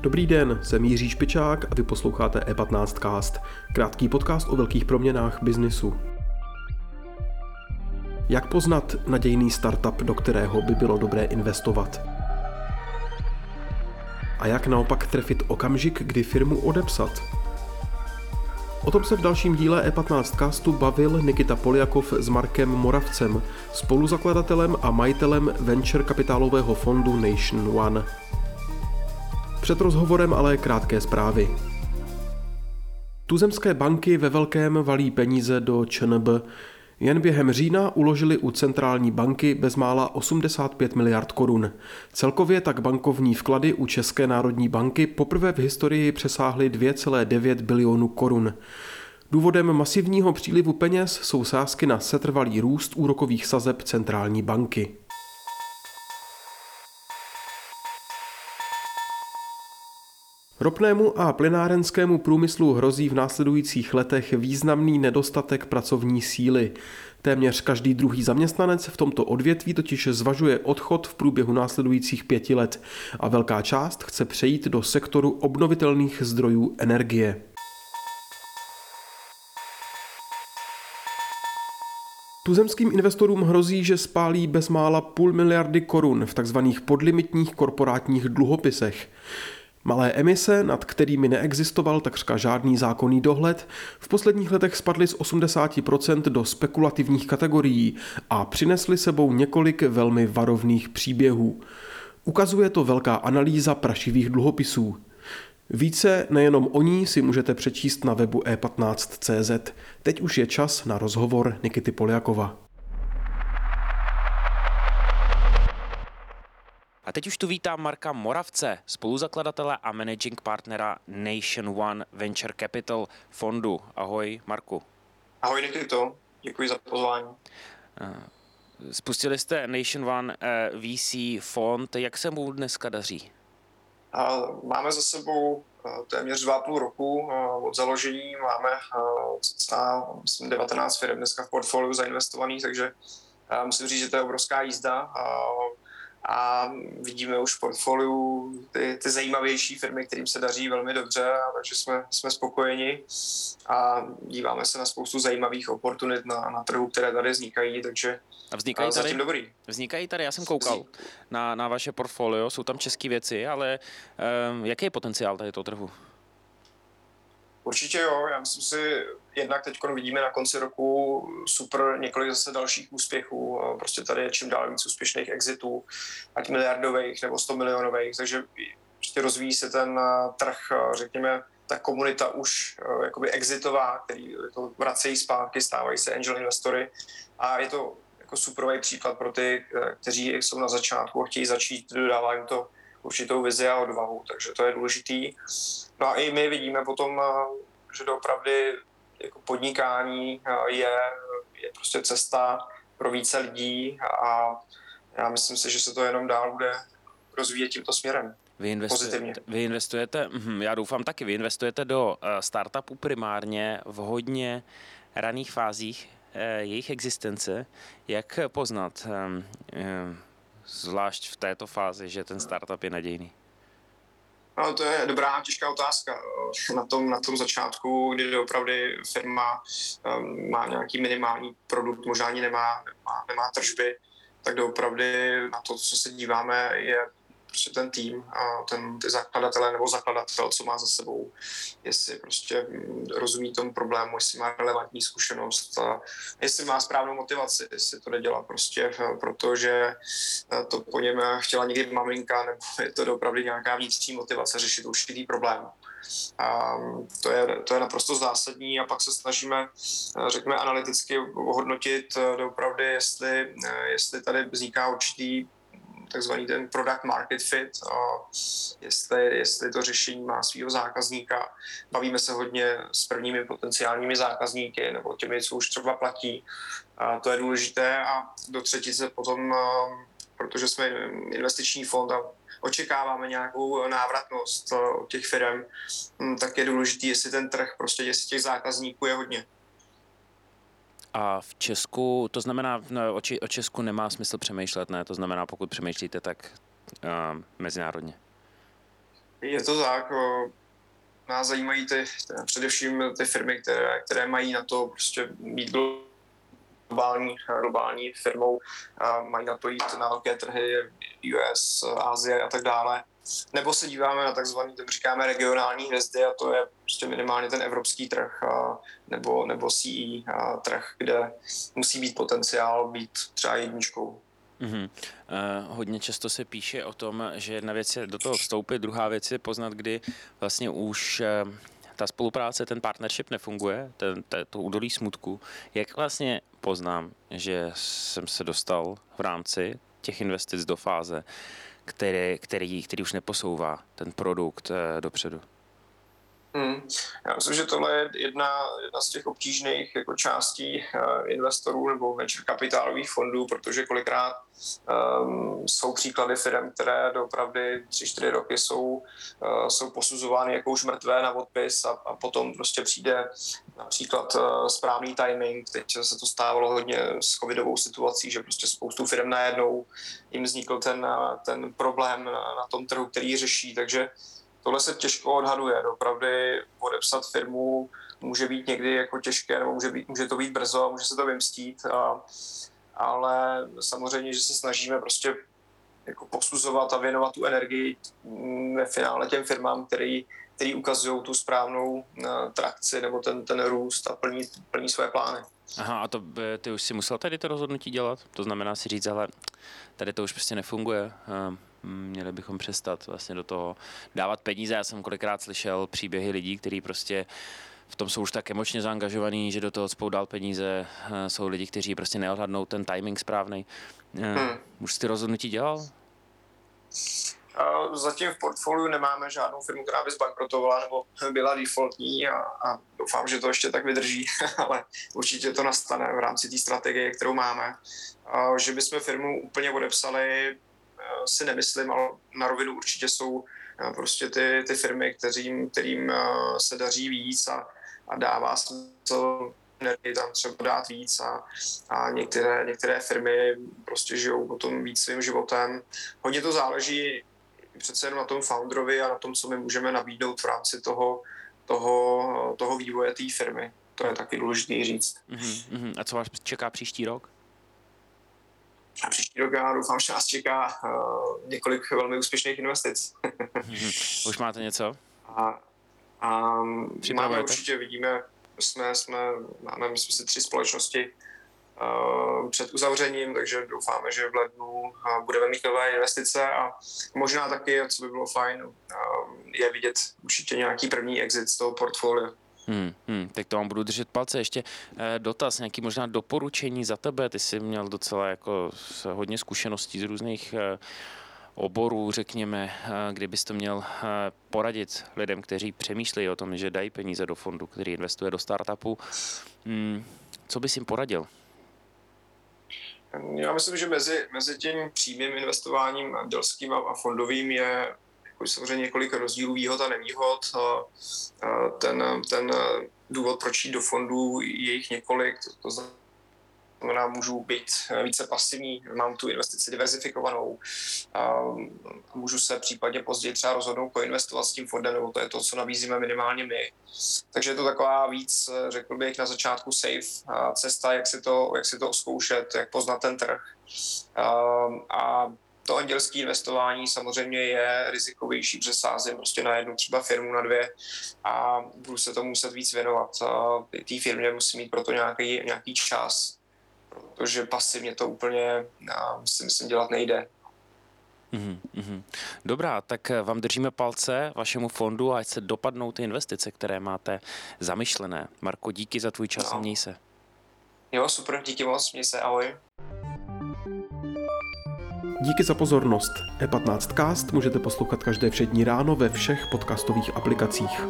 Dobrý den, jsem Jiří Špičák a vy posloucháte E15cast, krátký podcast o velkých proměnách biznisu. Jak poznat nadějný startup, do kterého by bylo dobré investovat? A jak naopak trefit okamžik, kdy firmu odepsat? O tom se v dalším díle E15 castu bavil Nikita Poliakov s Markem Moravcem, spoluzakladatelem a majitelem venture kapitálového fondu Nation One. Před rozhovorem ale krátké zprávy. Tuzemské banky ve velkém valí peníze do ČNB. Jen během října uložili u centrální banky bezmála 85 miliard korun. Celkově tak bankovní vklady u České národní banky poprvé v historii přesáhly 2,9 bilionů korun. Důvodem masivního přílivu peněz jsou sázky na setrvalý růst úrokových sazeb centrální banky. Ropnému a plynárenskému průmyslu hrozí v následujících letech významný nedostatek pracovní síly. Téměř každý druhý zaměstnanec v tomto odvětví totiž zvažuje odchod v průběhu následujících pěti let a velká část chce přejít do sektoru obnovitelných zdrojů energie. Tuzemským investorům hrozí, že spálí bezmála půl miliardy korun v tzv. podlimitních korporátních dluhopisech. Malé emise, nad kterými neexistoval takřka žádný zákonný dohled, v posledních letech spadly z 80% do spekulativních kategorií a přinesly sebou několik velmi varovných příběhů. Ukazuje to velká analýza prašivých dluhopisů. Více nejenom o ní si můžete přečíst na webu e15.cz. Teď už je čas na rozhovor Nikity Poliakova. A teď už tu vítám Marka Moravce, spoluzakladatele a managing partnera Nation One Venture Capital fondu. Ahoj, Marku. Ahoj, Nikito. Děkuji za pozvání. Eh, spustili jste Nation One eh, VC fond. Jak se mu dneska daří? Máme za sebou eh, téměř dva půl roku od založení. Máme cca 19 firm dneska v portfoliu zainvestovaných, takže musím říct, že to je obrovská jízda a vidíme už v portfoliu ty, ty zajímavější firmy, kterým se daří velmi dobře, a takže jsme, jsme spokojeni a díváme se na spoustu zajímavých oportunit na, na trhu, které tady vznikají, takže a vznikají tady, dobrý. Vznikají tady, já jsem koukal na, na vaše portfolio, jsou tam české věci, ale um, jaký je potenciál tady toho trhu? Určitě jo, já myslím si, jednak teď vidíme na konci roku super několik zase dalších úspěchů. Prostě tady je čím dál víc úspěšných exitů, ať miliardových nebo 100 milionových, takže prostě rozvíjí se ten eh, trh, eh, řekněme, ta komunita už eh, jakoby exitová, který to vracejí zpátky, stávají se angel investory a je to jako superový příklad pro ty, kteří jsou na začátku a chtějí začít, dodává jim to určitou vizi a odvahu, takže to je důležitý. No a i my vidíme potom, že doopravdy jako podnikání je, je prostě cesta pro více lidí a já myslím si, že se to jenom dál bude rozvíjet tímto směrem. Vy investujete, vy investujete, mhm, já doufám taky, vy investujete do eh, startupů primárně v hodně raných fázích eh, jejich existence. Jak poznat, ehm, ehm, zvlášť v této fázi, že ten startup je nadějný? No, to je dobrá, těžká otázka. Na tom, na tom začátku, kdy opravdu firma um, má nějaký minimální produkt, možná ani nemá, nemá, nemá tržby, tak doopravdy na to, co se díváme, je prostě ten tým, a ten, ty zakladatelé nebo zakladatel, co má za sebou, jestli prostě rozumí tomu problému, jestli má relevantní zkušenost, a jestli má správnou motivaci, jestli to nedělá prostě protože to po něm chtěla někdy maminka, nebo je to opravdu nějaká vnitřní motivace řešit určitý problém. A to, je, to je naprosto zásadní a pak se snažíme, řekněme, analyticky ohodnotit doopravdy, jestli, jestli tady vzniká určitý takzvaný ten product market fit, a jestli, jestli to řešení má svého zákazníka. Bavíme se hodně s prvními potenciálními zákazníky nebo těmi, co už třeba platí. A to je důležité a do třetice potom, protože jsme investiční fond a očekáváme nějakou návratnost od těch firm, tak je důležité, jestli ten trh, prostě jestli těch zákazníků je hodně. A v Česku, to znamená, no, o, Či, o Česku nemá smysl přemýšlet, ne? To znamená, pokud přemýšlíte, tak uh, mezinárodně. Je to tak. O, nás zajímají ty, ty, především ty firmy, které, které mají na to prostě být globální, globální firmou, a mají na to jít na velké trhy US, Asie a tak dále. Nebo se díváme na takzvaný, tak říkáme, regionální hvězdy a to je prostě minimálně ten evropský trh a, nebo, nebo CE a trh, kde musí být potenciál být třeba jedničkou. Mm-hmm. Hodně často se píše o tom, že jedna věc je do toho vstoupit, druhá věc je poznat, kdy vlastně už uh, ta spolupráce, ten partnership nefunguje, ten, ten, to údolí smutku. Jak vlastně poznám, že jsem se dostal v rámci těch investic do fáze, který, který, který už neposouvá ten produkt uh, dopředu? Hmm. Já myslím, že tohle je jedna, jedna z těch obtížných jako částí uh, investorů nebo venture kapitálových fondů, protože kolikrát um, jsou příklady firm, které opravdu 3-4 roky jsou, uh, jsou posuzovány jako už mrtvé na odpis a, a potom prostě přijde například uh, správný timing. Teď se to stávalo hodně s covidovou situací, že prostě spoustu firm najednou jim vznikl ten, ten problém na, na tom trhu, který řeší, takže tohle se těžko odhaduje. Opravdu podepsat firmu může být někdy jako těžké, nebo může, být, může to být brzo a může se to vymstít, a, ale samozřejmě, že se snažíme prostě jako posuzovat a věnovat tu energii ve finále těm firmám, který, který ukazují tu správnou uh, trakci nebo ten, ten růst a plní, plní své plány. Aha, a to ty už si musel tady to rozhodnutí dělat? To znamená si říct, ale tady to už prostě nefunguje. Ehm, měli bychom přestat vlastně do toho dávat peníze. Já jsem kolikrát slyšel příběhy lidí, kteří prostě v tom jsou už tak emočně zaangažovaní, že do toho spou dál peníze. Eh, jsou lidi, kteří prostě neodhadnou ten timing správný. Eh, hmm. Už jsi ty rozhodnutí dělal? Zatím v portfoliu nemáme žádnou firmu, která by zbankrotovala nebo byla defaultní a, a doufám, že to ještě tak vydrží, ale určitě to nastane v rámci té strategie, kterou máme. Že bychom firmu úplně odepsali, si nemyslím, ale na rovinu určitě jsou eh, prostě ty, ty firmy, kterým, kterým eh, se daří víc a, a dává smysl energii tam třeba dát víc a, a některé, některé firmy prostě žijou potom víc svým životem. Hodně to záleží přece jenom na tom founderovi a na tom, co my můžeme nabídnout v rámci toho, toho, toho vývoje té firmy. To je taky důležité říct. Uh-huh, A co vás čeká příští rok? A příští rok já doufám, že nás čeká uh, několik velmi úspěšných investic. Už máte něco? A, a máme určitě, vidíme, jsme, jsme, máme myslím si tři společnosti před uzavřením, takže doufáme, že v lednu uh, budeme mít nové investice a možná taky, co by bylo fajn, uh, je vidět určitě nějaký první exit z toho portfolia. Hmm, hmm, tak to vám budu držet palce. Ještě eh, dotaz, nějaký možná doporučení za tebe. Ty jsi měl docela jako hodně zkušeností z různých eh, oborů, řekněme, eh, kdybys to měl eh, poradit lidem, kteří přemýšlejí o tom, že dají peníze do fondu, který investuje do startupu. Hmm, co bys jim poradil? Já myslím, že mezi, mezi tím přímým investováním dělským a fondovým je jako samozřejmě několik rozdílů výhod a nevýhod. Ten, ten důvod, proč jít do fondů, je jich několik. To znamená, můžu být více pasivní, mám tu investici diversifikovanou, a můžu se případně později třeba rozhodnout koinvestovat s tím fondem, nebo to je to, co nabízíme minimálně my. Takže je to taková víc, řekl bych, na začátku safe cesta, jak si to, jak si to zkoušet, jak poznat ten trh. A to andělské investování samozřejmě je rizikovější, protože sázím prostě na jednu třeba firmu, na dvě a budu se tomu muset víc věnovat. Té firmě musí mít proto nějaký, nějaký čas, protože pasivně to úplně, si myslím, dělat nejde. Mm-hmm. Dobrá, tak vám držíme palce vašemu fondu a ať se dopadnou ty investice, které máte zamyšlené. Marko, díky za tvůj čas no. a měj se. Jo, super, díky moc, měj se, ahoj. Díky za pozornost. E15cast můžete poslouchat každé všední ráno ve všech podcastových aplikacích.